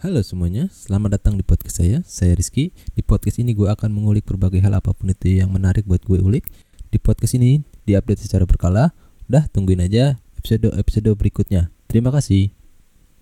Halo semuanya, selamat datang di podcast saya. Saya Rizky. Di podcast ini gue akan mengulik berbagai hal apa pun itu yang menarik buat gue ulik. Di podcast ini diupdate secara berkala. Udah tungguin aja episode-episode berikutnya. Terima kasih.